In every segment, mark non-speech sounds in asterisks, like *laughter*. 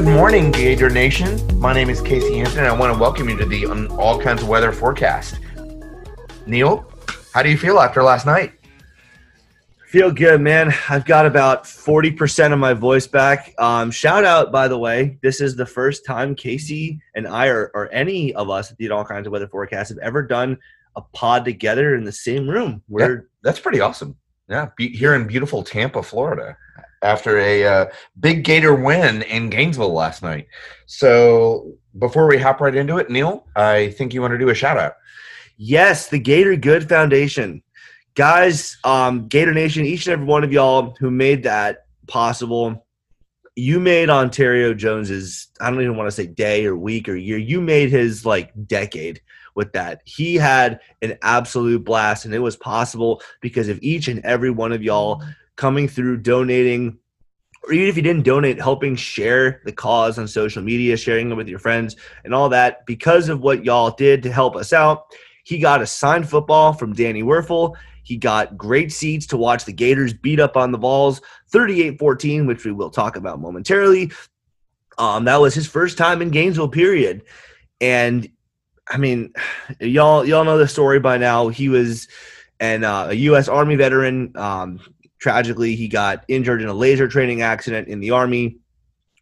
Good morning, Gator Nation. My name is Casey Hampton, and I want to welcome you to the All Kinds of Weather forecast. Neil, how do you feel after last night? Feel good, man. I've got about 40% of my voice back. Um, shout out, by the way, this is the first time Casey and I, or, or any of us at the All Kinds of Weather forecast, have ever done a pod together in the same room. We're Yeah, that's pretty awesome. Yeah, be, here in beautiful Tampa, Florida, after a uh, big Gator win in Gainesville last night. So before we hop right into it, Neil, I think you want to do a shout out. Yes, the Gator Good Foundation. Guys, um, Gator Nation, each and every one of y'all who made that possible, you made Ontario Jones's, I don't even want to say day or week or year, you made his like decade with that. He had an absolute blast, and it was possible because of each and every one of y'all coming through, donating, or even if you didn't donate, helping share the cause on social media, sharing it with your friends, and all that. Because of what y'all did to help us out, he got a signed football from Danny Wuerffel. He got great seats to watch the Gators beat up on the Vols 38 14, which we will talk about momentarily. Um, that was his first time in Gainesville, period. And I mean, y'all y'all know the story by now. He was an uh, a U.S. Army veteran. Um, tragically, he got injured in a laser training accident in the Army.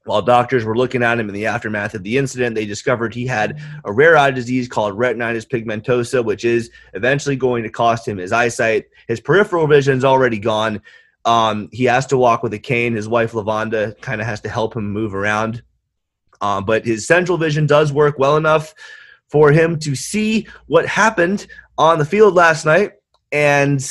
While doctors were looking at him in the aftermath of the incident, they discovered he had a rare eye disease called retinitis pigmentosa, which is eventually going to cost him his eyesight. His peripheral vision is already gone. Um, he has to walk with a cane. His wife Lavonda kind of has to help him move around. Um, but his central vision does work well enough for him to see what happened on the field last night. And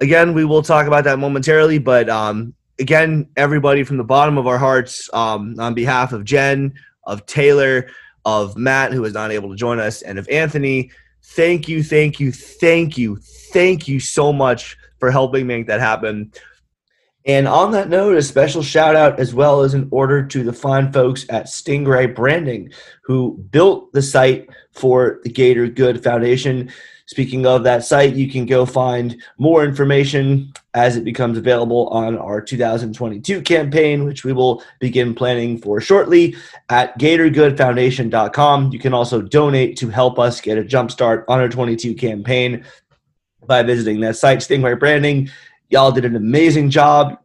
again, we will talk about that momentarily. But um, again, everybody from the bottom of our hearts, um, on behalf of Jen, of Taylor, of Matt, who was not able to join us, and of Anthony, thank you, thank you, thank you, thank you so much for helping make that happen. And on that note, a special shout out as well as an order to the fine folks at Stingray Branding who built the site for the Gator Good Foundation. Speaking of that site, you can go find more information as it becomes available on our 2022 campaign, which we will begin planning for shortly at GatorGoodFoundation.com. You can also donate to help us get a jump start on our 22 campaign by visiting that site, Stingray Branding. Y'all did an amazing job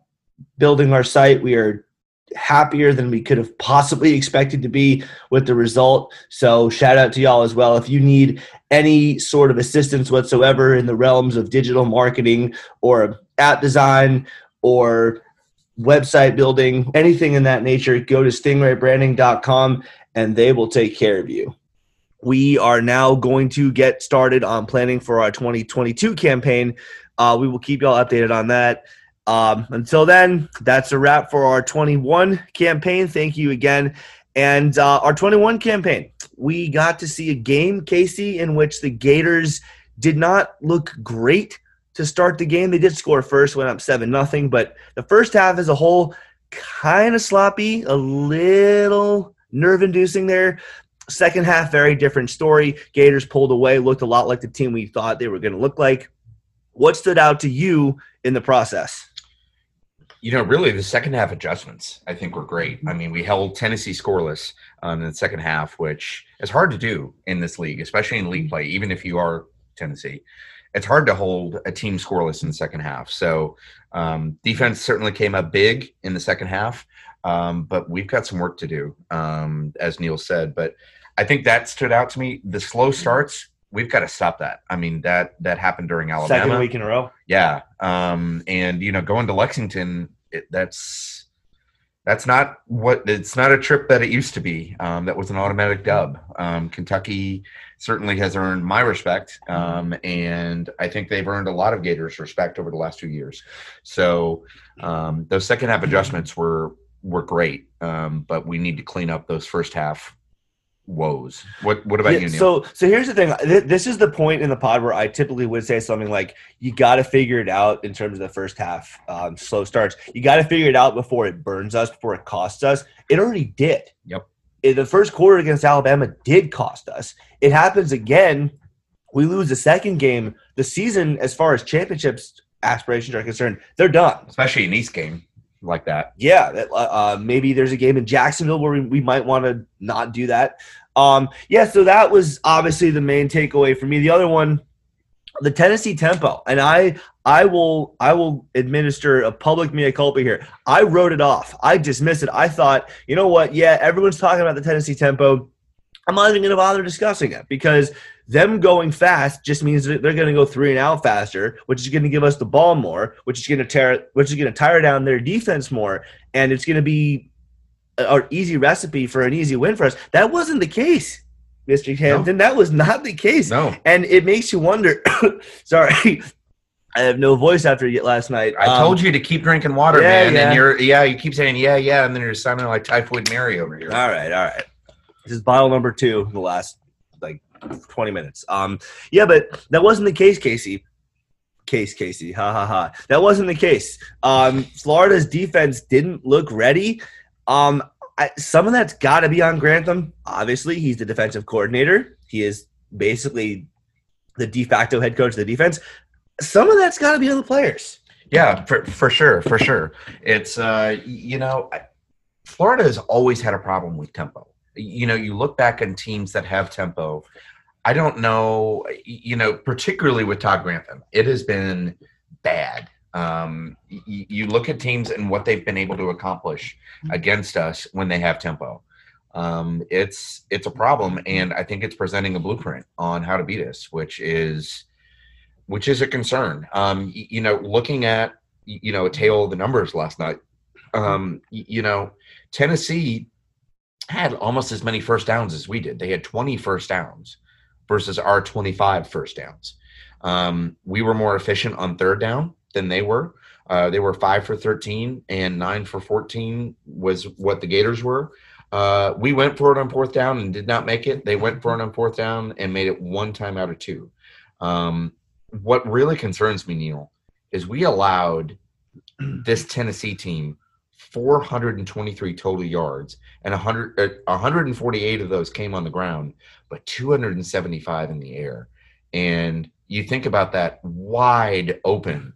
building our site. We are happier than we could have possibly expected to be with the result. So shout out to y'all as well. If you need any sort of assistance whatsoever in the realms of digital marketing or app design or website building, anything in that nature, go to stingraybranding.com and they will take care of you. We are now going to get started on planning for our 2022 campaign. Uh, we will keep y'all updated on that. Um, until then, that's a wrap for our 21 campaign. Thank you again. And uh, our 21 campaign, we got to see a game, Casey, in which the Gators did not look great to start the game. They did score first, went up 7 nothing, but the first half as a whole, kind of sloppy, a little nerve inducing there. Second half, very different story. Gators pulled away, looked a lot like the team we thought they were going to look like. What stood out to you in the process? You know, really, the second half adjustments I think were great. I mean, we held Tennessee scoreless um, in the second half, which is hard to do in this league, especially in league play. Even if you are Tennessee, it's hard to hold a team scoreless in the second half. So, um, defense certainly came up big in the second half, um, but we've got some work to do, um, as Neil said. But I think that stood out to me. The slow starts we've got to stop that. I mean that that happened during Alabama. Second week in a row. Yeah, um, and you know, going to Lexington, it, that's that's not what it's not a trip that it used to be. Um, that was an automatic dub. Um, Kentucky certainly has earned my respect, um, and I think they've earned a lot of Gators' respect over the last two years. So um, those second half adjustments were were great, um, but we need to clean up those first half woes. What What about Yeah, you, Neil? So, so here's the thing. Th- This is the point in the pod where I typically would say something like, "You got to figure it out in terms of the first half um, slow starts. You got to figure it out before it burns us, before it costs us. It already did. Yep. In the first quarter against Alabama did cost us. It happens again. We lose the second game. The season, as far as championships aspirations are concerned, they're done. Especially in East game. like that. Yeah, uh, uh, maybe there's a game in Jacksonville where we, we might want to not do that. Um, yeah, so that was obviously the main takeaway for me. The other one, the Tennessee tempo, and I I will I will administer a public mea culpa here. I wrote it off. I dismissed it. I thought, you know what? Yeah, everyone's talking about the Tennessee tempo. I'm not even going to bother discussing it because them going fast just means that they're going to go three and out faster, which is going to give us the ball more, which is going to tear, which is going to tire down their defense more, and it's going to be an easy recipe for an easy win for us. That wasn't the case, Mr. Hampton. No. That was not the case. No, and it makes you wonder. *coughs* sorry, *coughs* I have no voice after last night. I um, told you to keep drinking water, yeah, man. Yeah. And you're yeah, you keep saying yeah, yeah, and then you're sounding like typhoid Mary over here. All right, all right. This is bottle number two in the last like 20 minutes. Um, yeah, but that wasn't the case, Casey. Case, Casey. Ha ha ha. That wasn't the case. Um, Florida's defense didn't look ready. Um, I, some of that's got to be on Grantham. Obviously, he's the defensive coordinator. He is basically the de facto head coach of the defense some of that's got to be on the players. Yeah, for, for sure, for sure. It's uh, you know, Florida has always had a problem with tempo. You know, you look back on teams that have tempo. I don't know, you know, particularly with Todd Grantham, it has been bad. Um, you, you look at teams and what they've been able to accomplish against us when they have tempo. Um, it's it's a problem, and I think it's presenting a blueprint on how to beat us, which is which is a concern. Um, you, you know, looking at you know a tale of the numbers last night, um, you know, Tennessee had almost as many first downs as we did. They had 20 first downs versus our 25 first downs. Um, we were more efficient on third down than they were. Uh, they were five for 13 and nine for 14 was what the Gators were. Uh, we went for it on fourth down and did not make it. They went for it on fourth down and made it one time out of two. Um, what really concerns me, Neil, is we allowed *clears throat* this Tennessee team 423 total yards, and 100, uh, 148 of those came on the ground, but 275 in the air. And you think about that wide open.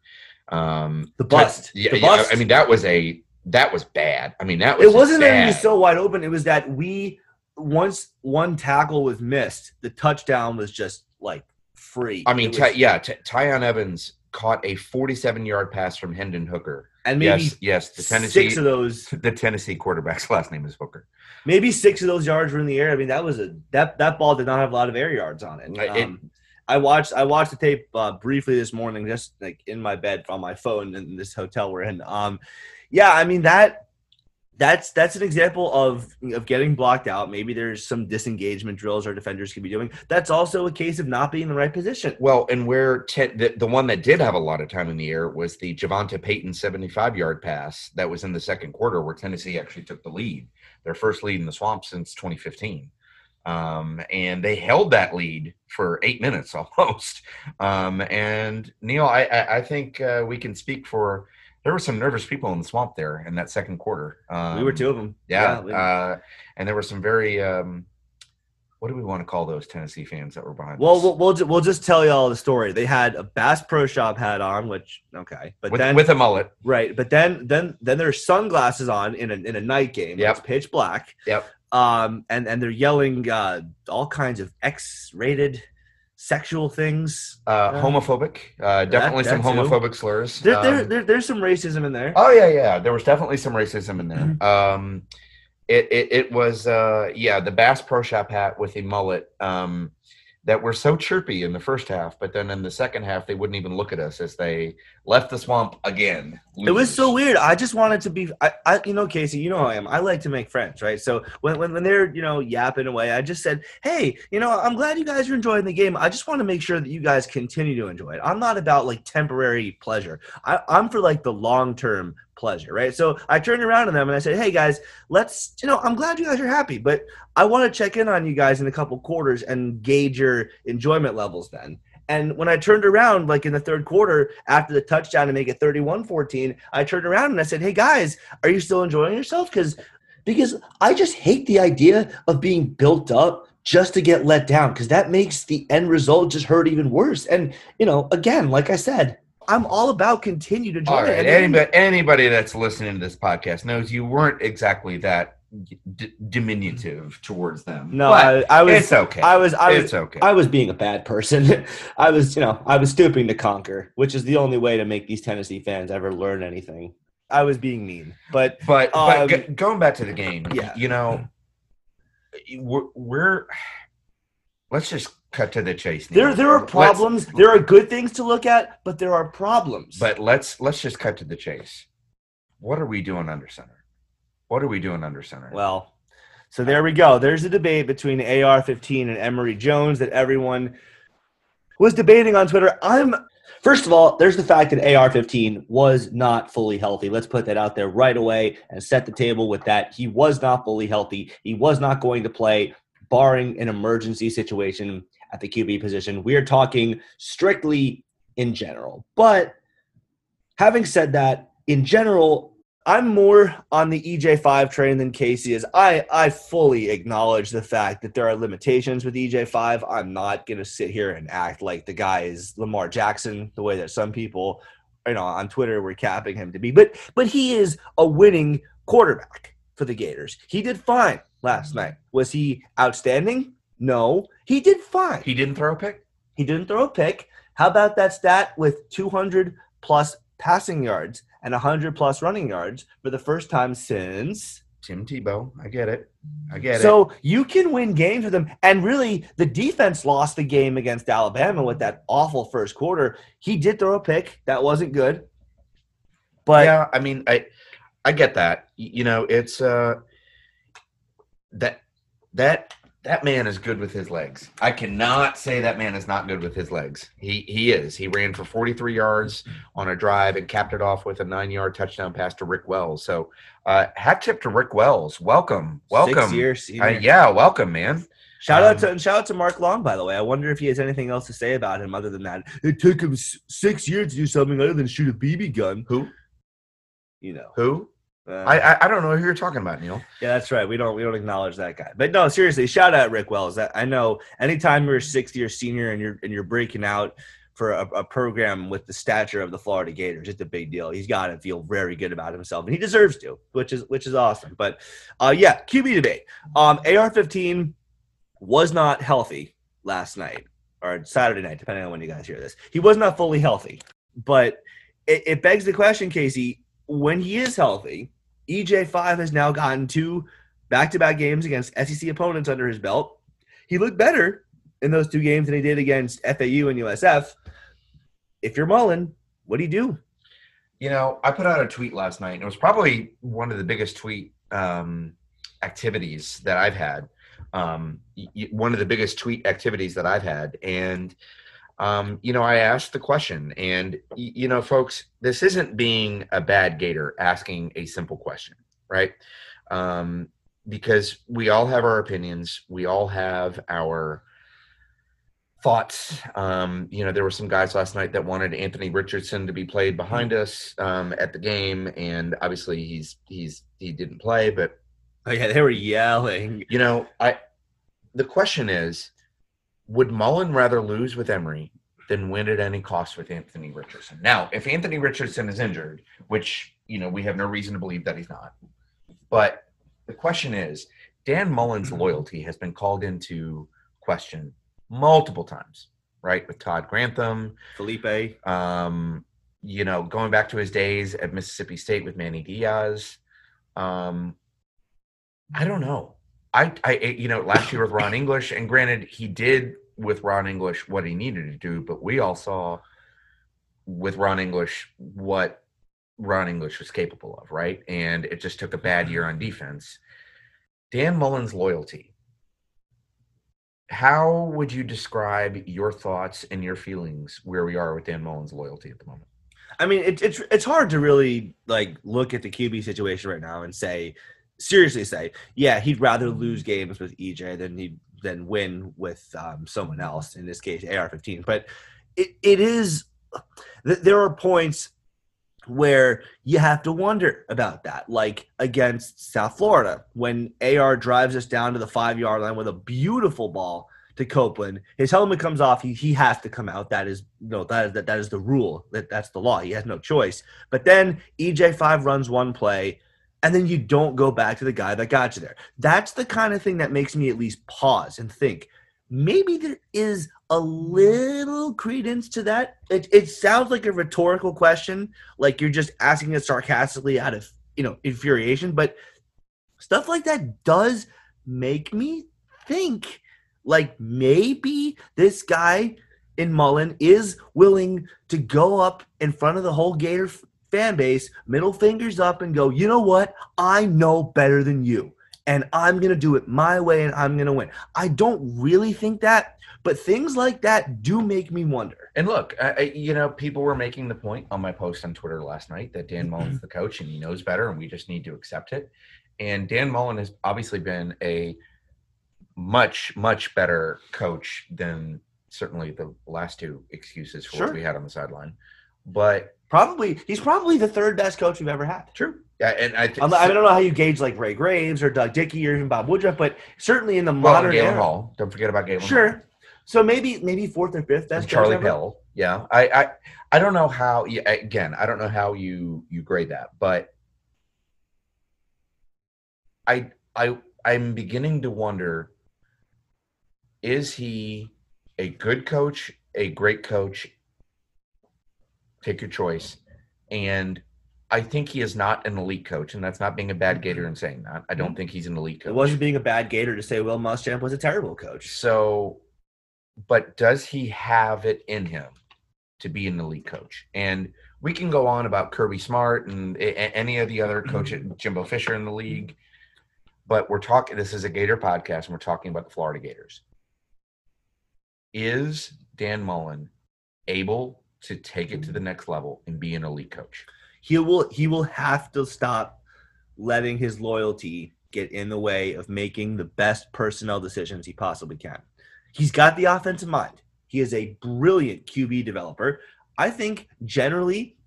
Um, the bust. yeah, the bust. Yeah, I mean, that was a that was bad. I mean, that was. It wasn't that he was so wide open. It was that we once one tackle was missed, the touchdown was just like free. I mean, was, Ty, yeah, Ty, Tiyon Evans caught a 47 yard pass from Hendon Hooker. And maybe yes, yes, the Tennessee six of those. *laughs* The Tennessee quarterback's *laughs* last name is Hooker. Maybe six of those yards were in the air. I mean, that was a that that ball did not have a lot of air yards on it. Um, it I watched I watched the tape uh, briefly this morning, just like in my bed on my phone in this hotel we're in. Um, yeah, I mean that that's that's an example of of getting blocked out. Maybe there's some disengagement drills our defenders could be doing. That's also a case of not being in the right position. Well, and where te- the, the one that did have a lot of time in the air was the JaVonta Payton 75 yard pass that was in the second quarter where Tennessee actually took the lead, their first lead in the swamp since 2015. Um, and they held that lead for eight minutes *laughs* almost. Um, and Neil, I, I, I think uh, we can speak for there were some nervous people in the swamp there in that second quarter. Um, we were two of them. Yeah, yeah uh, and there were some very. Um, what do we want to call those Tennessee fans that were behind? Well, we'll we'll, we'll just tell you all the story. They had a Bass Pro Shop hat on, which okay, but with, then with a mullet, right? But then then then there's sunglasses on in a in a night game. Yep. It's pitch black. Yep. Um, and and they're yelling uh, all kinds of X-rated sexual things. Uh, uh homophobic. Uh, definitely that, that some homophobic too. slurs. There, there, um, there, there's some racism in there. Oh yeah, yeah. There was definitely some racism in there. Mm-hmm. Um, it, it, it was uh, yeah the Bass Pro Shop hat with a mullet. Um, that were so chirpy in the first half, but then in the second half they wouldn't even look at us as they left the swamp again. Losers. It was so weird. I just wanted to be, I, I, you know, Casey, you know how I am. I like to make friends, right? So when, when when they're you know yapping away, I just said, hey, you know, I'm glad you guys are enjoying the game. I just want to make sure that you guys continue to enjoy it. I'm not about like temporary pleasure. I, I'm for like the long term pleasure, right? So I turned around to them and I said, "Hey guys, let's you know, I'm glad you guys are happy, but I want to check in on you guys in a couple quarters and gauge your enjoyment levels then." And when I turned around, like in the third quarter, after the touchdown to make it 31-14, I turned around and I said, "Hey guys, are you still enjoying yourself?" Because because I just hate the idea of being built up just to get let down because that makes the end result just hurt even worse. And you know, again, like I said, I'm all about continue to join All right. Anybody, anybody that's listening to this podcast knows you weren't exactly that d- diminutive towards them. no, But I, I was it's okay. I was I was it's okay. I was being a bad person. *laughs* I was, you know, I was stooping to conquer, which is the only way to make these Tennessee fans ever learn anything. I was being mean. But But, but Um, g- going back to the game, yeah. you know, we're, we're let's just cut to the chase. there Neil. there are Let's- problems. there are good things to look at, but there are problems. but let's let's just cut to the chase. What are we doing under center? What are we doing under center? Well, so there we go. There's a debate between AR-15 and Emory Jones that everyone was debating on Twitter. I'm First of all, there's the fact that AR-15 was not fully healthy. Let's put that out there right away and set the table with that. He was not fully healthy. He was not going to play, barring an emergency situation at the QB position. We are talking strictly in general. But having said that, in general, I'm more on the EJ5 train than Casey is. I I fully acknowledge the fact that there are limitations with EJ5. I'm not going to sit here and act like the guy is Lamar Jackson the way that some people you know on Twitter were capping him to be. But but he is a winning quarterback for the Gators. He did fine last night. Was he outstanding? No. He did fine. he didn't throw a pick. He didn't throw a pick. How about that stat with 200 plus passing yards and 100 plus running yards for the first time since? Tim Tebow. I get it. I get it. So you can win games with him. And really, the defense lost the game against Alabama with that awful first quarter. He did throw a pick. That wasn't good. But yeah, I mean, I I get that. You know, it's uh that that that man is good with his legs. I cannot say that man is not good with his legs. He he is. He ran for 43 yards on a drive and capped it off with a nine yard touchdown pass to Rick Wells. So uh hat tip to Rick Wells. Welcome. Welcome. Six years. Uh, yeah, welcome, man. Shout out Um, to shout out to Mark Long, by the way. I wonder if he has anything else to say about him other than that. It took him six years to do something other than shoot a BB gun. Who? You know. Who? Uh, I, I I don't know who you're talking about, Neil. Yeah, that's right. We don't we don't acknowledge that guy. But no, seriously, shout out Rick Wells. I know anytime you're a sixth year senior and you're and you're breaking out for a, a program with the stature of the Florida Gators, it's a big deal. He's got to feel very good about himself, and he deserves to, which is which is awesome. But uh, yeah, QB debate. Um, AR-15 was not healthy last night or Saturday night, depending on when you guys hear this. He was not fully healthy, but it, it begs the question, Casey. When he is healthy, EJ5 has now gotten two back-to-back games against SEC opponents under his belt. He looked better in those two games than he did against FAU and USF. If you're Mullen, what do you do? You know, I put out a tweet last night. and It was probably one of the biggest tweet um, activities that I've had. Um, one of the biggest tweet activities that I've had, and um, you know, I asked the question, and you know, folks, this isn't being a bad Gator asking a simple question, right? Um, because we all have our opinions, we all have our thoughts. Um, you know, there were some guys last night that wanted Anthony Richardson to be played behind us um, at the game, and obviously he's he's he didn't play. But Oh yeah, they were yelling. you know, I the question is, would Mullen rather lose with Emory than win at any cost with Anthony Richardson? Now, if Anthony Richardson is injured, which you know we have no reason to believe that he's not, but the question is, Dan Mullen's loyalty has been called into question multiple times, right? With Todd Grantham, Feleipe. um, you know, going back to his days at Mississippi State with Manny Diaz. Um, I don't know. I, I, eh, you know, last year with Ron English, and granted, he did with Ron English what he needed to do, but we all saw with Ron English what Ron English was capable of, right? And it just took a bad mm-hmm. year on defense. Dan Mullen's loyalty. How would you describe your thoughts and your feelings where we are with Dan Mullen's loyalty at the moment? I mean, it's it's it's hard to really like look at the QB situation right now and say seriously say, yeah, he'd rather lose games with EJ than he than win with um, someone else. In this case, AR-15. But it, it is th- there are points where you have to wonder about that. Like against South Florida, when AR drives us down to the five yard line with a beautiful ball to Copeland, his helmet comes off. He, he has to come out. That is no that is that, that is the rule. That that's the law. He has no choice. But then EJ five runs one play, and then you don't go back to the guy that got you there. That's the kind of thing that makes me at least pause and think maybe there is a little credence to that. It, it sounds like a rhetorical question, like you're just asking it sarcastically out of you know infuriation, but stuff like that does make me think like maybe this guy in Mullen is willing to go up in front of the whole Gator fan base, middle fingers up, and go, you know what? I know better than you and I'm going to do it my way and I'm going to win. I don't really think that, but things like that do make me wonder. And look, I, I, you know, people were making the point on my post on Twitter last night that Dan *clears throat* Mullen's the coach and he knows better and we just need to accept it. And Dan Mullen has obviously been a much, much better coach than certainly the last two excuses for Sure. what we had on the sideline. But Probably, he's probably the third best coach we've ever had. true. Yeah, and I, I'm, I don't know how you gauge like Ray Graves or Doug Dickey or even Bob Woodruff, but certainly in the well, modern Galen era, Hall. Don't forget about Galen Hall. sure. So maybe maybe fourth or fifth best and Charlie ever. Yeah, I, I, I don't know how. Yeah, again, I don't know how you you grade that, but I, I, I'm beginning to wonder: is he a good coach, a great coach? Take your choice, and I think he is not an elite coach, and that's not being a bad Gator mm-hmm. and saying that. I don't mm-hmm. think he's an elite coach. It wasn't being a bad Gator to say Will Muschamp was a terrible coach. So, but does he have it in him to be an elite coach? And we can go on about Kirby Smart and any of the other coaches, mm-hmm. Jimbo Fisher in the league. But we're talking. This is a Gator podcast, and we're talking about the Florida Gators. Is Dan Mullen able to take it to the next level and be an elite coach? he will he will have to stop letting his loyalty get in the way of making the best personnel decisions he possibly can. He's got the offensive mind. He is a brilliant QB developer. I think generally,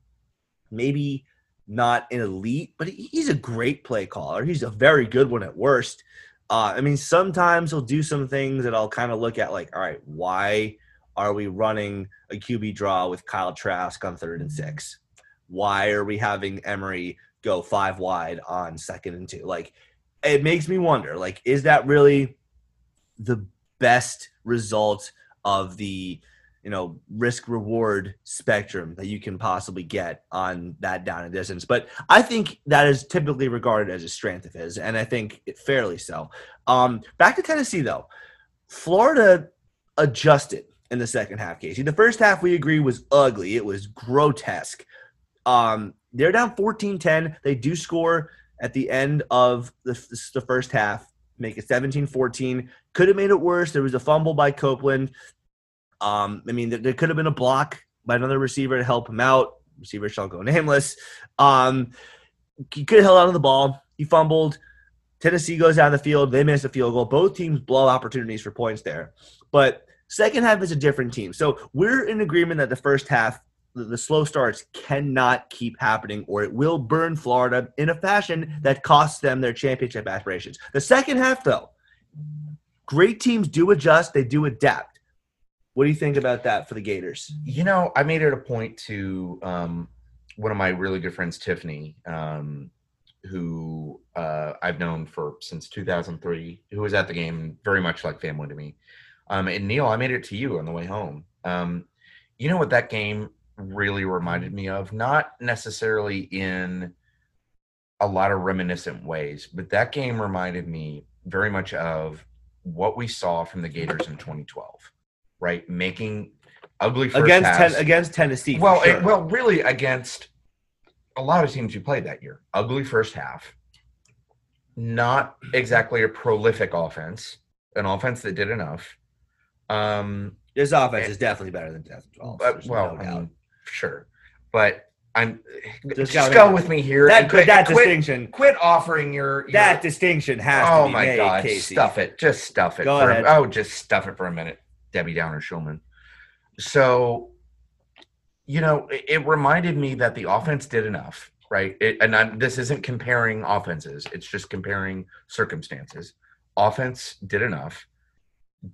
maybe not an elite, but he's a great play caller. He's a very good one at worst. Uh, I mean, sometimes he'll do some things that I'll kind of look at like, all right, why are we running a QB draw with Kyle Trask on third and six? Why are we having Emory go five wide on second and two? Like, it makes me wonder, like, is that really the best result of the you know risk reward spectrum that you can possibly get on that down and distance but i think that is typically regarded as a strength of his and i think it fairly so um back to tennessee though florida adjusted in the second half casey the first half we agree was ugly it was grotesque um they're down 14-10 they do score at the end of the, the first half make it 17-14 could have made it worse there was a fumble by copeland um, I mean, there, there could have been a block by another receiver to help him out. Receiver shall go nameless. Um, he could have held on to the ball. He fumbled. Tennessee goes down the field. They miss a field goal. Both teams blow opportunities for points there. But second half is a different team. So we're in agreement that the first half, the, slow starts cannot keep happening or it will burn Florida in a fashion that costs them their championship aspirations. The second half, though, great teams do adjust. They do adapt. What do you think about that for the Gators? You know, I made it a point to um, one of my really good friends, Tiffany, um, who uh, I've known for since 2003, who was at the game, very much like family to me. Um, and Neil, I made it to you on the way home. Um, you know what that game really reminded me of? Not necessarily in a lot of reminiscent ways, but that game reminded me very much of what we saw from the Gators in 2012 right? Making ugly first Against ten, against Tennessee. well, sure. it- well, really against a lot of teams you played that year. Ugly first half. Not exactly a prolific offense. An offense that did enough. Um, this offense is definitely better than 2012. but, well, no I mean, sure, but I'm Just just, go with me here. that, quit, that quit, distinction, quit offering your, your that distinction has to oh be my made, god, Casey. stuff it, just stuff it. Go for a- oh, just stuff it for a minute, Debbie Downer Schulman. So, you know, it, it reminded me that the offense did enough, right? It, and I'm, this isn't comparing offenses; it's just comparing circumstances. Offense did enough,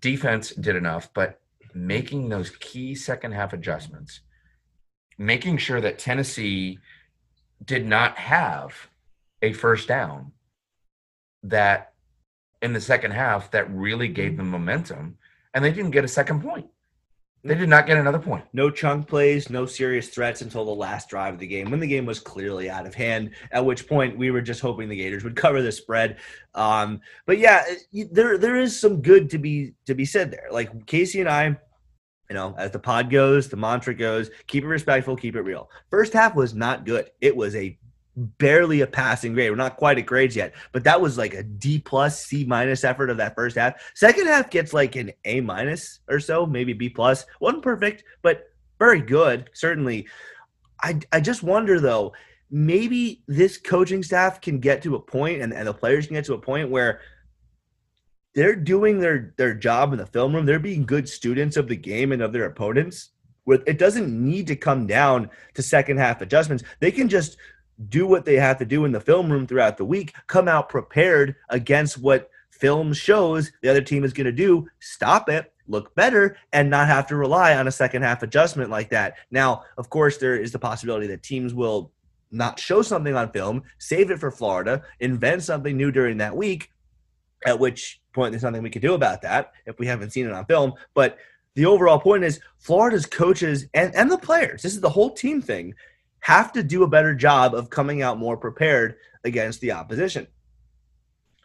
defense did enough, but making those key second half adjustments, making sure that Tennessee did not have a first down that in the second half that really gave them momentum and they didn't get a second point. They did not get another point. No chunk plays, no serious threats until the last drive of the game when the game was clearly out of hand. At which point we were just hoping the Gators would *laughs* cover the spread. Um, but yeah, there there is some good to be to be said there. Like Casey and I, you know, as the pod goes, the mantra goes, keep it respectful, keep it real. First half was not good. It was a barely a passing grade. We're not quite at grades yet, but that was like a D plus C minus effort of that first half. Second half gets like an A minus or so, maybe B plus. wasn't perfect, but very good. Certainly. I I just wonder though, maybe this coaching staff can get to a point and, and the players can get to a point where they're doing their their job in the film room. They're being good students of the game and of their opponents. Where it doesn't need to come down to second half adjustments. They can just do what they have to do in the film room throughout the week, come out prepared against what film shows the other team is going to do, stop it, look better, and not have to rely on a second half adjustment like that. Now, of course, there is the possibility that teams will not show something on film, save it for Florida, invent something new during that week, at which point there's nothing we can do about that if we haven't seen it on film. But the overall point is Florida's coaches and, and the players, this is the whole team thing, have to do a better job of coming out more prepared against the opposition.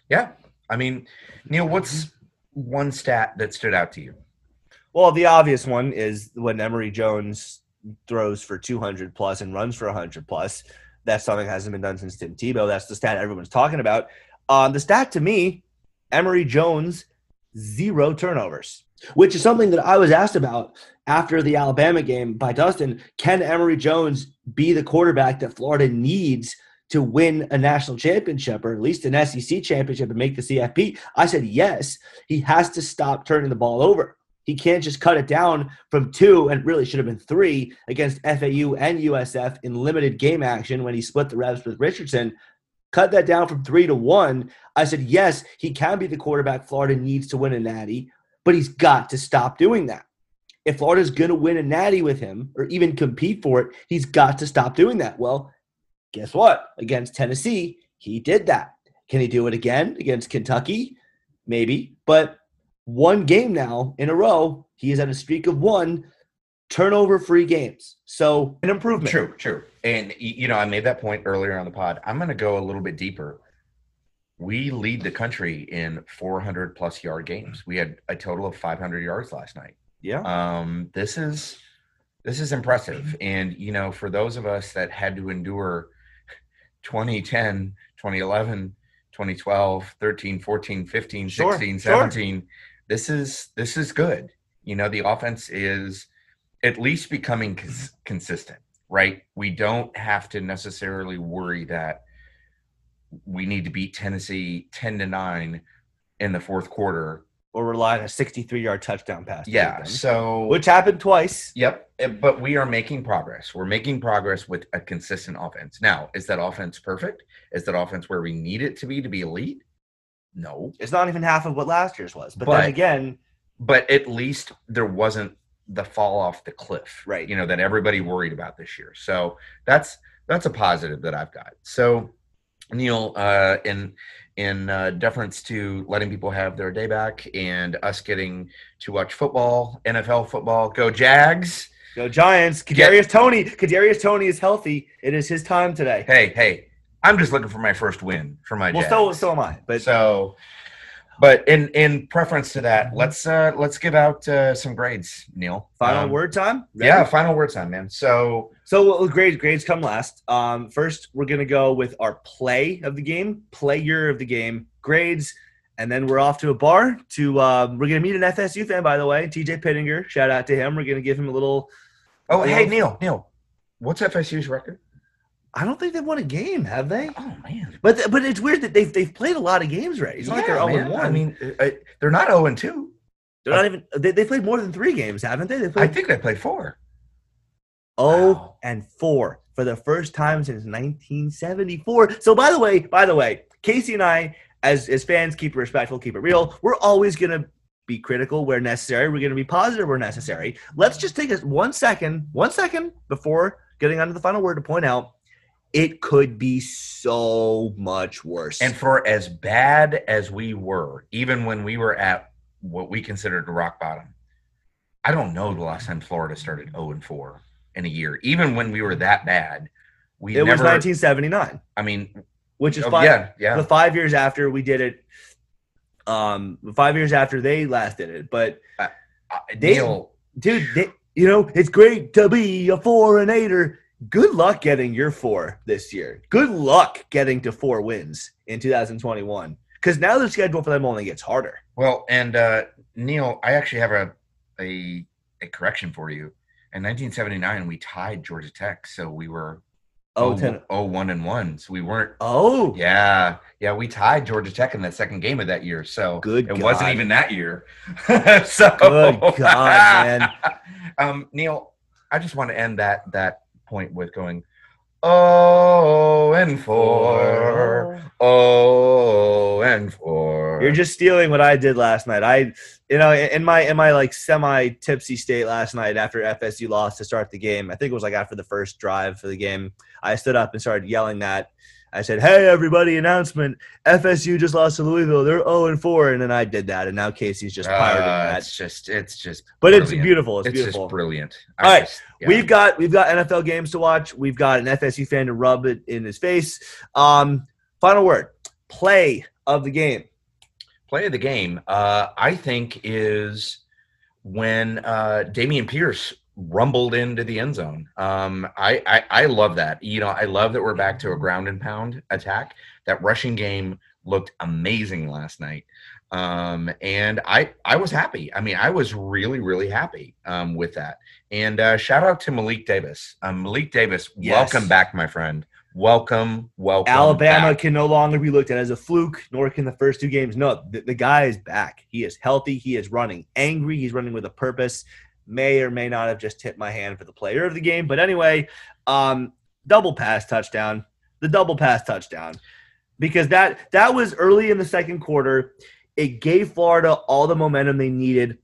Yeah. I mean, Neil, what's one stat that stood out to you? Well, the obvious one is when Emory Jones throws for 200 plus and runs for 100 plus. That's something that hasn't been done since Tim Tebow. That's the stat everyone's talking about. Um, the stat to me, Emory Jones, zero turnovers which is something that I was asked about after the Alabama game by Dustin. Can Emory Jones be the quarterback that Florida needs to win a national championship or at least an SEC championship and make the CFP? I said yes. He has to stop turning the ball over. He can't just cut it down from two and really should have been three against FAU and USF in limited game action when he split the reps with Richardson. Cut that down from three to one. I said, yes, he can be the quarterback Florida needs to win a natty but he's got to stop doing that. If Florida's going to win a natty with him or even compete for it, he's got to stop doing that. Well, guess what? Against Tennessee, he did that. Can he do it again against Kentucky? Maybe. But one game now in a row, he is at a streak of one turnover free games. So an improvement. True, true. And, you know, I made that point earlier on the pod. I'm going to go a little bit deeper we lead the country in 400 plus yard games. We had a total of 500 yards last night. Yeah. Um, this is this is impressive. And you know, for those of us that had to endure 2010, 2011, 2012, 13, 14, 15, sure, 16, 17, sure. this is this is good. You know, the offense is at least becoming cons- consistent, right? We don't have to necessarily worry that we need to beat Tennessee 10 to 9 in the fourth quarter. Or rely on a 63 yard touchdown pass. Yeah. So, which happened twice. Yep. But we are making progress. We're making progress with a consistent offense. Now, is that offense perfect? Is that offense where we need it to be to be elite? No. It's not even half of what last year's was. But, but then again, but at least there wasn't the fall off the cliff, right? You know, that everybody worried about this year. So that's that's a positive that I've got. So Neil, uh, in in uh, deference to letting people have their day back and us getting to watch football, NFL football, go Jags, go Giants. Kadarius Get, Toney, Kadarius Toney is healthy. It is his time today. Hey, hey, I'm just looking for my first win for my. Well, Jags. so so am I. But so but in in preference to that, let's uh let's give out uh, some grades, Neil. Final um, word time. Ready? Yeah, final word time, man. So so grades grades come last. Um, first we're gonna go with our play of the game, player of the game, grades, and then we're off to a bar. To uh, we're gonna meet an FSU fan, by the way, TJ Pittinger. Shout out to him. We're gonna give him a little. Oh, hey Neil, Neil, what's FSU's record? I don't think they've won a game, have they? Oh man! But but it's weird that they've they've played a lot of games right? It's not yeah, like they're zero one. I mean, uh, they're not zero and two. They're not even. They they played more than three games, haven't they? They played. I think they played four. 0 Wow. and 4 for the first time since 1974. So by the way, by the way, Casey and I, as as fans, keep it respectful, keep it real. We're always gonna be critical where necessary. We're gonna be positive where necessary. Let's just take us one second, one second before getting on to the final word to point out it could be so much worse. And for as bad as we were, even when we were at what we considered rock bottom, I don't know the last time Florida started 0 and 4 in a year. Even when we were that bad, we it was 1979, I mean, which is oh, five, yeah, yeah. the five years after we did it. Um, five years after they last did it, but Uh, they- Neil, dude, they, you know, it's great to be a four and eighter. Good luck getting your four this year. Good luck getting to four wins in 2021. Because now the schedule for them only gets harder. well, and uh, Neil, I actually have a, a a correction for you. In 1979, we tied Georgia Tech, so we were Oh, 0 ten, 0 1 and 1. So we weren't oh, Yeah, yeah, we tied Georgia Tech in that second game of that year. So Good it wasn't even that year. *laughs* so Good God, man. *laughs* um, Neil, I just want to end that that point with going, oh and four, oh. oh and four. You're just stealing what I did last night. I, you know, in my in my like semi tipsy state last night after FSU lost to start the game. I think it was like after the first drive for the game. I stood up and started yelling that. I said, "Hey, everybody! Announcement: FSU just lost to Louisville. They're 0 and 4." And then I did that, and now Casey's just pirating Uh, that. It's just, it's just, But it's beautiful. It's, It's, beautiful. just brilliant. All right, just- yeah. We've got we've got NFL games to watch. We've got an FSU fan to rub it in his face. Um, final word: play of the game. play of the game, uh, I think, is when uh, Dameon Pierce rumbled into the end zone. Um, I, I I love that. You know, I love that we're back to a ground and pound attack. That rushing game looked amazing last night. Um, and I I was happy. I mean, I was really really happy um, with that. And uh, shout out to Malik Davis. Um, Malik Davis, Yes. welcome back, my friend. Welcome, welcome. Alabama back. can no longer be looked at as a fluke, nor can the first two games. No, the, the guy is back. He is healthy. He is running angry. He's running with a purpose. May or may not have just tipped my hand for the player of the game. But anyway, um, double pass touchdown. The double pass touchdown. Because that that was early in the second quarter. It gave Florida all the momentum they needed.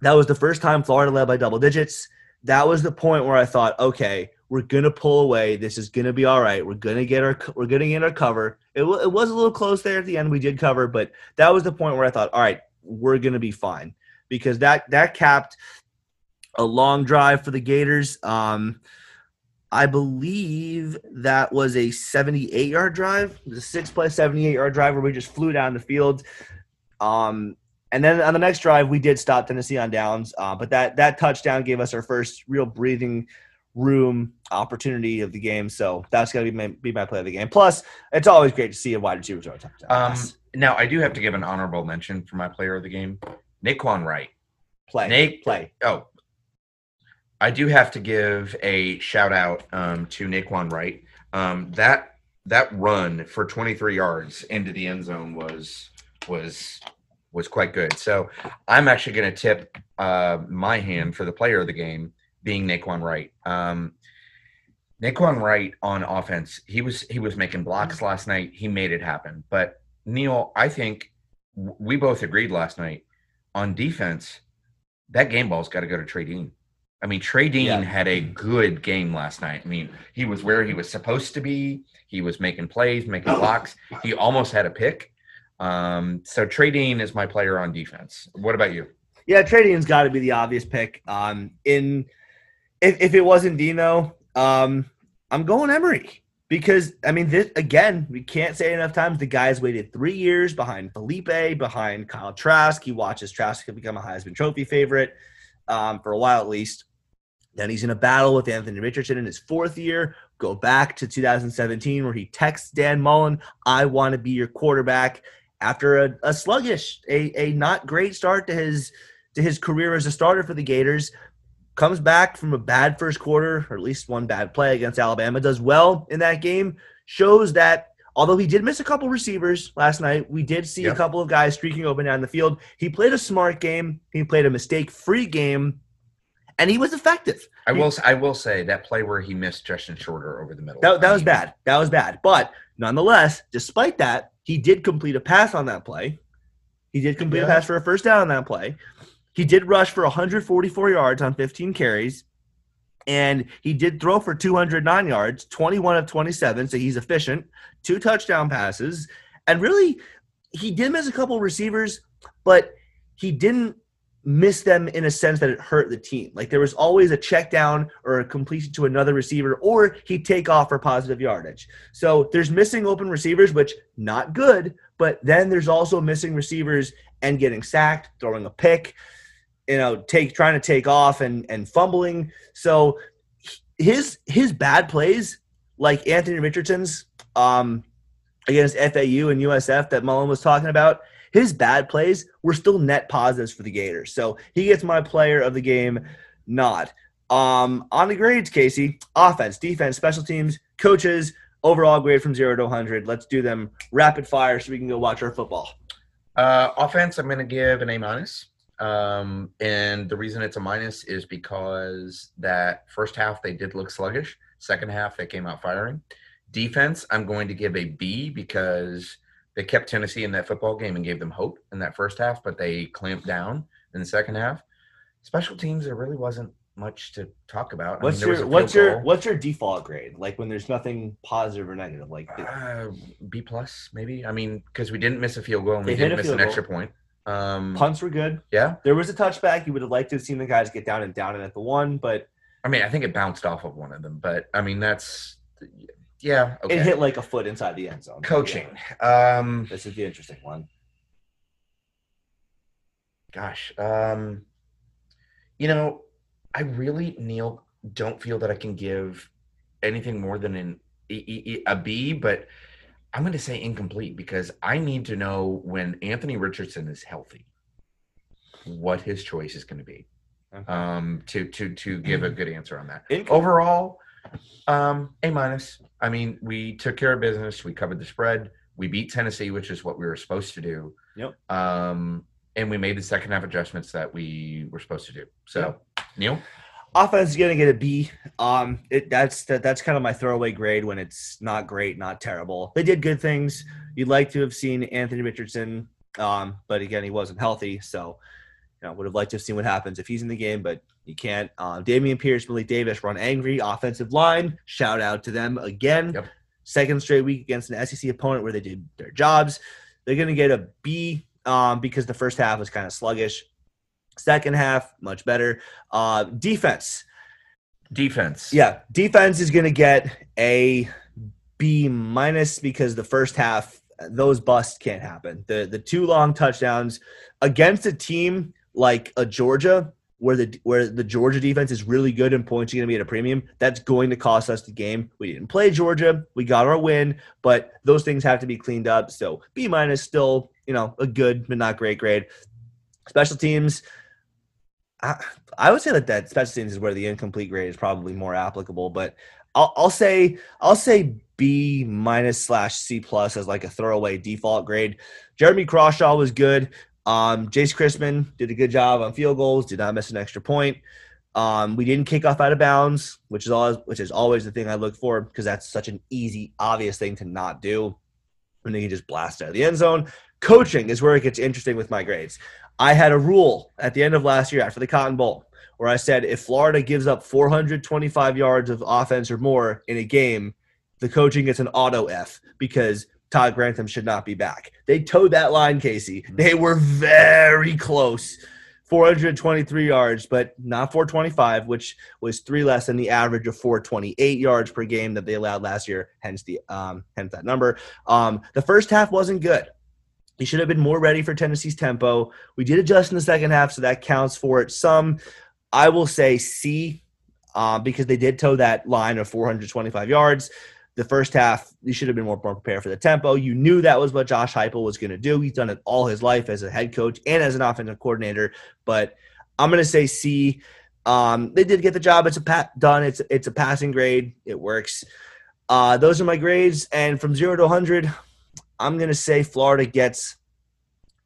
That was the first time Florida led by double digits. That was the point where I thought, okay, we're gonna pull away. This is gonna be all right. We're gonna get our we're gonna get our cover. It, wa- it was a little close there at the end. We did cover, but that was the point where I thought, all right, we're gonna be fine because that that capped a long drive for the Gators. Um, I believe that was a 78 yard drive, It was a six play 78 yard drive where we just flew down the field. Um, and then on the next drive, we did stop Tennessee on downs, uh, but that that touchdown gave us our first real breathing room opportunity of the game. So that's gonna be my, be my play of the game. Plus, it's always great to see a wide receiver throw a touchdown. Um, now I do have to give an honorable mention for my player of the game, Nay'Quan Wright. play, Nate- play. Oh, I do have to give a shout out um, to Nay'Quan Wright. Um, that that run for 23 yards into the end zone was was was quite good. So I'm actually going to tip uh, my hand for the player of the game being Nay'Quan Wright. Um, Nay'Quan Wright on offense, he was he was making blocks last night. He made it happen. But Neil, I think we both agreed last night on defense. That game ball's got to go to Trey Dean. I mean, Trey Dean Yeah. had a good game last night. I mean, he was where he was supposed to be. He was making plays, making blocks. He almost had a pick. Um, so Trey Dean is my player on defense. What about you? Yeah, Trey Dean's got to be the obvious pick. Um, in if, if it wasn't Dino, um, I'm going Emory because I mean, this again, we can't say enough times the guy's waited three years behind Feleipe, behind Kyle Trask. He watches Trask become a Heisman Trophy favorite um, for a while at least. Then he's in a battle with Anthony Richardson in his fourth year. Go back to 2017 where he texts Dan Mullen, "I want to be your quarterback." After a, a sluggish, a, a not great start to his to his career as a starter for the Gators. Comes back from a bad first quarter, or at least one bad play against Alabama. Does well in that game. Shows that although he did miss a couple receivers last night, we did see Yeah. a couple of guys streaking open down the field. He played a smart game. He played a mistake-free game, and he was effective. I will. I will say that play where he missed Justin Shorter over the middle. That, that was bad. That was bad. But nonetheless, despite that, he did complete a pass on that play. He did complete a pass for a first down on that play. He did rush for 144 yards on 15 carries. And he did throw for 209 yards, 21 of 27. So he's efficient. Two touchdown passes. And really, he did miss a couple receivers, but he didn't miss them in a sense that it hurt the team. Like there was always a check down or a completion to another receiver, or he'd take off for positive yardage. So there's missing open receivers, which not good, but then there's also missing receivers and getting sacked, throwing a pick, you know, take trying to take off and and fumbling. So his his bad plays, like Anthony Richardson's um against FAU and USF that Mullen was talking about, his bad plays were still net positives for the Gators. So he gets my player of the game nod. Um, on the grades, Casey, offense, defense, special teams, coaches, overall grade from zero to 100. Let's do them rapid fire so we can go watch our football. Uh, offense, I'm going to give an A minus. Um, and the reason it's a minus is because that first half they did look sluggish. Second half they came out firing. Defense, I'm going to give a B because they kept Tennessee in that football game and gave them hope in that first half, but they clamped down in the second half. Special teams, there really wasn't much to talk about. I What's mean, your what's your goal. what's your default grade? Like when there's nothing positive or negative. Like Uh, B plus maybe. I mean, because we didn't miss a field goal and we didn't miss an goal. extra point. Um, punts were good. yeah, There was a touchback. You would have liked to have seen the guys get down and down and at the one, but I mean, I think it bounced off of one of them, but I mean, that's yeah. Okay. it hit like a foot inside the end zone. Coaching. Yeah, Um, this is the interesting one. gosh. Um, you know, I really Neil don't feel that I can give anything more than an E- E- E- a B, but I'm going to say incomplete because I need to know when Anthony Richardson is healthy, what his choice is going to be. Okay. Um, to to to give a good answer on that. Overall um a minus i mean we took care of business we covered the spread we beat tennessee which is what we were supposed to do Yep. um and we made the second half adjustments that we were supposed to do so neil offense is gonna get a B. Um, it, that's that, that's kind of my throwaway grade when it's not great, not terrible. They did good things. You'd like to have seen Anthony Richardson, um, but again, he wasn't healthy, so you know would have liked to have seen what happens if he's in the game, but you can't. Um, Dameon Pierce, Malik Davis run angry offensive line. Shout out to them again. Yep. Second straight week against an SEC opponent where they did their jobs. They're gonna get a B um, because the first half was kind of sluggish. Second half, much better. Uh, defense. defense Yeah, defense is going to get a B minus because the first half those busts can't happen. The the two long touchdowns against a team like a Georgia where the where the Georgia defense is really good and points are going to be at a premium, that's going to cost us the game. We didn't play Georgia, we got our win, but those things have to be cleaned up. So B minus still, you know, a good but not great grade. Special teams, I, I would say that that special teams is where the incomplete grade is probably more applicable, but I'll, I'll say I'll say B minus slash C plus as like a throwaway default grade. Jeremy Crawshaw was good. Um, Jace Christmann did a good job on field goals, did not miss an extra point. Um, we didn't kick off out of bounds, which is always which is always the thing I look for because that's such an easy, obvious thing to not do. And then you just blast out of the end zone. Coaching is where it gets interesting with my grades. I had a rule at the end of last year after the Cotton Bowl where I said if Florida gives up 425 yards of offense or more in a game, the coaching gets an auto F because Todd Grantham should not be back. They towed that line, Casey. They were very close. 423 yards, but not 425, which was three less than the average of 428 yards per game that they allowed last year. Hence the um, hence that number. Um, the first half wasn't good. He should have been more ready for Tennessee's tempo. We did adjust in the second half, so that counts for it. Some, I will say C, uh, because they did tow that line of 425 yards. The first half, you should have been more, prepared for the tempo. You knew that was what Josh Heupel was going to do. He's done it all his life as a head coach and as an offensive coordinator. But I'm going to say C. Um, they did get the job. It's a pat done. It's it's a passing grade. It works. Uh, those are my grades. And from zero to 100, I'm going to say Florida gets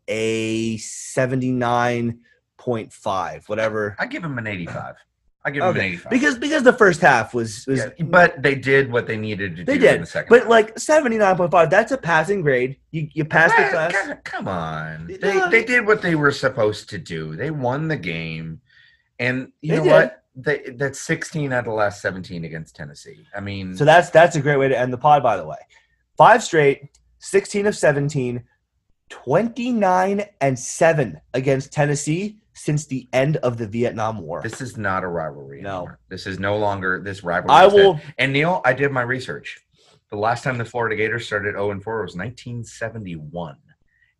a 79.5, whatever. i give him an 85 I give them Okay. an 85. because because the first half was was Yeah, but they did what they needed to They do in did, the second. but half. like seventy nine point five. That's a passing grade. You you passed the class. come- Come on, Yeah. they they did what they were supposed to do. They won the game, and you They know did. what? They, that's 16 out of the last 17 against Tennessee. I mean, So that's that's a great way to end the pod. By the way, five straight, sixteen of 17, 29 and seven against Tennessee since the end of the Vietnam War. this is not a rivalry No. anymore. This is no longer this rivalry. I dead. will. And Neil, I did my research. The last time the Florida Gators started 0 and 4 was 1971,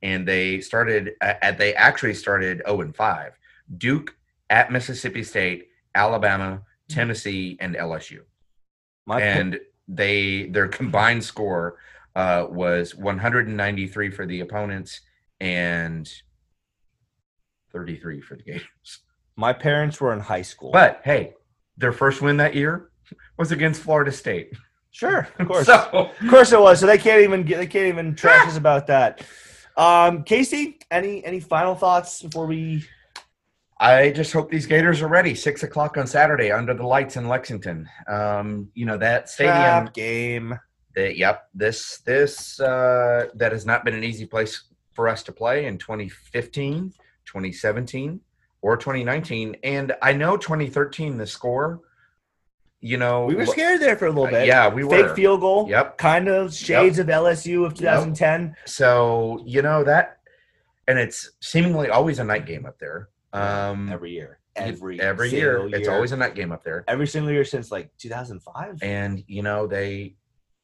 and they started. At, they actually started 0 and 5. Duke at Mississippi State, Alabama, Tennessee, and LSU. My and they their combined score uh, was 193 for the opponents and 33 for the Gators. my parents were in high school. But hey, their first win that year was against Florida State. sure, of *laughs* course, So of course it was. So they can't even get. They can't even *laughs* trash us about that. Um, Casey, any any final thoughts before we? I just hope these Gators are ready. Six o'clock on Saturday under the lights in Lexington. Um, you know that stadium. Crap game. that yep this this uh that has not been an easy place for us to play in 2015 2017 or 2019 and i know 2013 the score you know We were scared there for a little uh, bit. yeah we Fake were field goal. yep Kind of shades of LSU of 2010. so you know that and it's seemingly always a night game up there um every year. Every every year single it's always a night game up there every single year since like 2005. and you know they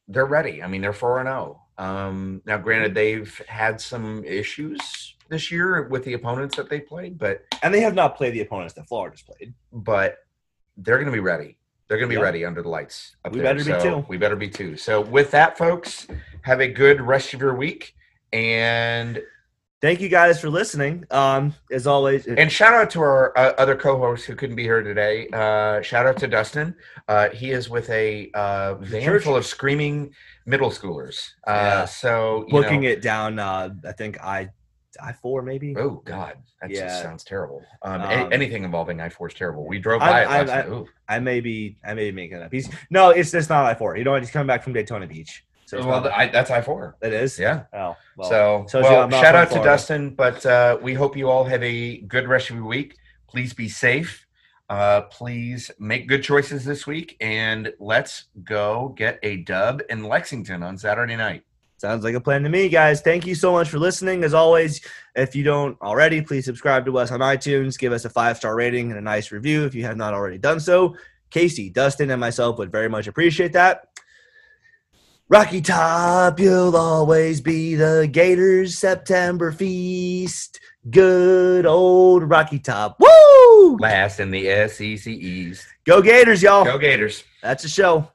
they're ready. I mean, they're four and zero. Um, now, granted, they've had some issues this year with the opponents that they played, but And they have not played the opponents that Florida's played. but they're going to be ready. They're going to be Yeah. ready under the lights. We there. better be too. We better be too. So, with that, folks, have a good rest of your week, and Thank you guys for listening. Um, as always, and shout out to our uh, other co-hosts who couldn't be here today. Uh, shout out to Dustin. Uh, he is with a uh, van Church. full of screaming middle schoolers. Uh, Yeah. So you booking know, it down. Uh, I think I, I four maybe. Oh God, that Yeah. just sounds terrible. Um, Um, any- anything involving I four is terrible. We drove I- by it I- last I- night. I may be, I may be making it up. He's no, it's just not I four. You know? He's coming back from Daytona Beach. So it's well, I, that's I four. it is. Yeah. Oh, well. so, you well, not shout out to. Dustin. But uh, we hope you all have a good rest of your week. Please be safe. Uh, please make good choices this week, and let's go get a dub in Lexington on Saturday night. Sounds like a plan to me, guys. Thank you so much for listening. As always, if you don't already, please subscribe to us on iTunes. Give us a five star rating and a nice review if you have not already done so. Casey, Dustin, and myself would very much appreciate that. Rocky Top, you'll always be the Gators September feast. Good old Rocky Top. Woo! Last in the SEC East. Go Gators, y'all. Go Gators. That's a show.